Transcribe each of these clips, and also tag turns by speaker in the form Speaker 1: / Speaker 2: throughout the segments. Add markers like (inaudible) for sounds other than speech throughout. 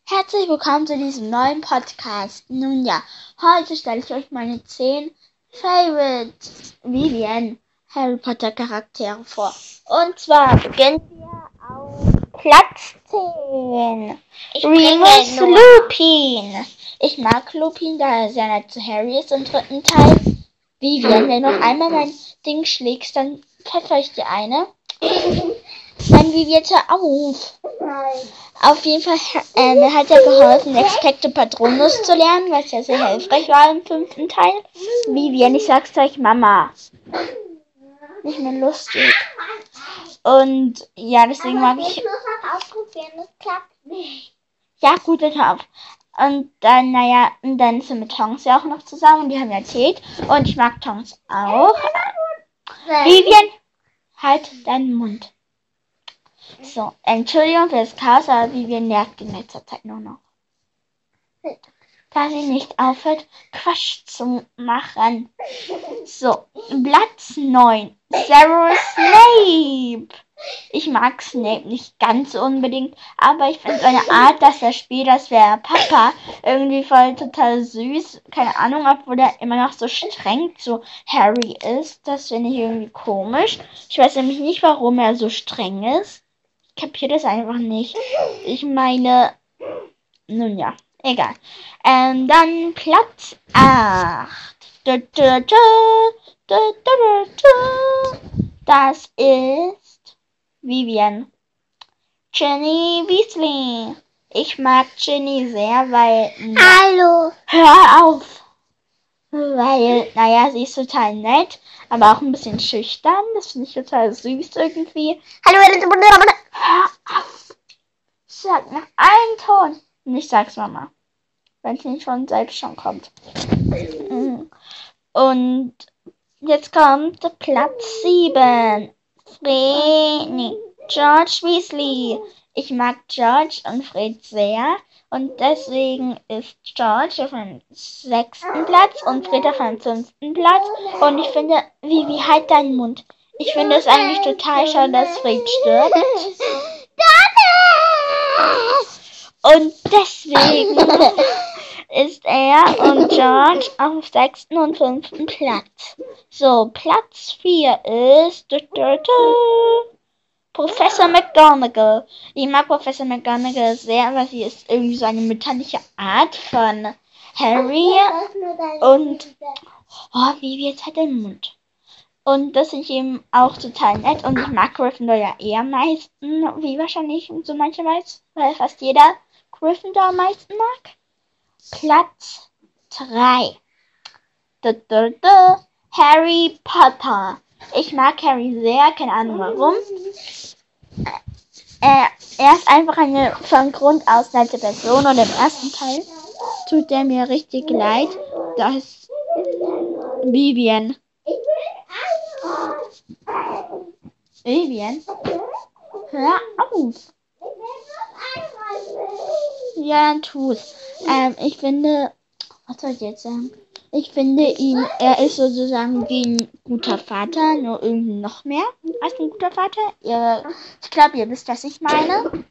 Speaker 1: Herzlich willkommen zu diesem neuen Podcast. Nun ja, heute stelle ich euch meine 10 Favorite Vivian Harry Potter Charaktere vor. Und zwar beginnen wir auf Platz 10.
Speaker 2: Ich
Speaker 1: Remus Lupin. Ich mag Lupin, da er sehr nett zu Harry ist im dritten Teil. Vivian, wenn du noch einmal mein Ding schlägst, dann pfeffer ich dir eine. Nein, Vivian, auf. Auf jeden Fall äh, mir hat er geholfen, Expecto Patronus zu lernen, was ja sehr hilfreich war im fünften Teil. Vivian, ich sag's euch, Mama. Nicht mehr lustig. Und ja, deswegen mag ich.
Speaker 2: muss das ausprobieren, das klappt nicht.
Speaker 1: Ja, gut, dann hör auf. Und dann, naja, und dann sind wir mit Tongs ja auch noch zusammen und die haben ja Kate. Und ich mag Tongs auch. Vivian, halt deinen Mund. So, Entschuldigung für das Chaos, aber Vivian nervt in letzter Zeit nur noch. Da sie nicht aufhört, Quatsch zu machen. So, Platz 9. Severus Snape. Ich mag Snape nicht ganz unbedingt, aber ich finde seine Art, dass er spielt, als wäre er Papa, irgendwie voll total süß. Keine Ahnung, obwohl er immer noch so streng zu Harry ist. Das finde ich irgendwie komisch. Ich weiß nämlich nicht, warum er so streng ist. Ich kapiere das einfach nicht. Ich meine, nun ja, egal. Ähm, dann Platz 8. Du, du, du, du, du, du. Das ist Vivian. Ginny Weasley. Ich mag Ginny sehr, weil.
Speaker 2: Hallo.
Speaker 1: Hör auf! Weil, naja, sie ist total nett, aber auch ein bisschen schüchtern. Das finde ich total süß irgendwie.
Speaker 2: Hallo.
Speaker 1: Hör auf! Sag nach einem Ton. Und ich sag's Mama. Wenn es nicht von selbst schon kommt. Mhm. Und jetzt kommt Platz 7. Fred, nee, George Weasley. Ich mag George und Fred sehr. Und deswegen ist George auf dem sechsten Platz und Fred auf dem fünften Platz. Und ich finde, Vivi, halt deinen Mund. Ich finde es eigentlich total schade, dass Fred stirbt. Und deswegen ist er und George auf sechsten und fünften Platz. So, Platz 4 ist Professor McGonagall. Ich mag Professor McGonagall sehr, weil sie ist irgendwie so eine mütterliche Art von Harry. Und- Oh, wie jetzt hat er den Mund. Und das finde ich eben auch total nett. Und ich mag Gryffindor ja eher am meisten, wie wahrscheinlich so manche weiß, weil fast jeder Gryffindor am meisten mag. Platz 3. Du, du, du. Harry Potter. Ich mag Harry sehr, keine Ahnung warum. Er, er ist einfach eine von Grund aus nette Person und im ersten Teil tut er mir richtig leid. Das Vivian. Vivian? Hör auf. Ja, tu's. Ähm, ich finde, was soll ich jetzt sagen? Ich finde ihn, er ist sozusagen wie ein guter Vater, nur irgendwie noch mehr als ein guter Vater. Ihr, ich glaube, ihr wisst, was ich meine.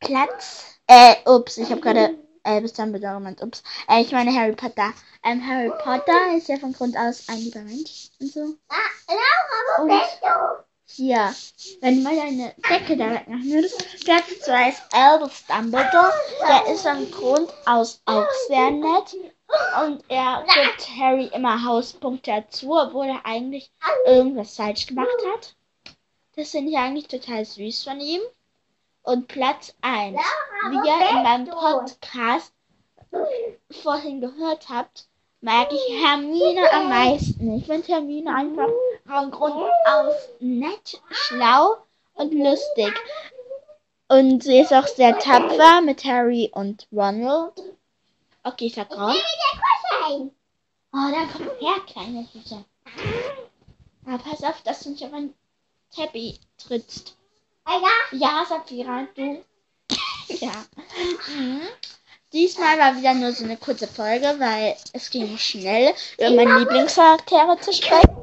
Speaker 1: Platz, äh, ups, ich habe gerade, äh, bis dann bedeutet, ups. Äh, ich meine Harry Potter. Ähm, Harry Potter ist ja von Grund aus ein lieber Mensch und so. Und hier, wenn mal deine Decke da wegmachen würdest, Platz 2 ist Albus Dumbledore. Der ist von Grund aus auch sehr nett. Und er gibt Harry immer Hauspunkte dazu, obwohl er eigentlich irgendwas falsch gemacht hat. Das finde ich eigentlich total süß von ihm. Und Platz 1, wie ihr in meinem Podcast vorhin gehört habt, mag ich Hermine am meisten. Ich finde Hermine einfach von Grund aus nett, schlau und lustig. Und sie ist auch sehr tapfer mit Harry und Ronald. Okay, ich sag raus. Oh, da komm her, kleine Süße. Aber pass auf, dass du nicht auf einen Teppich trittst. Ja, Saphira, du. (laughs) ja. Mhm. Diesmal war wieder nur so eine kurze Folge, weil es ging schnell, über meine Lieblingscharaktere zu sprechen.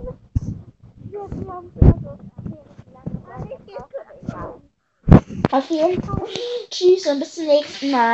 Speaker 1: Auf jeden Fall. Tschüss und bis zum nächsten Mal.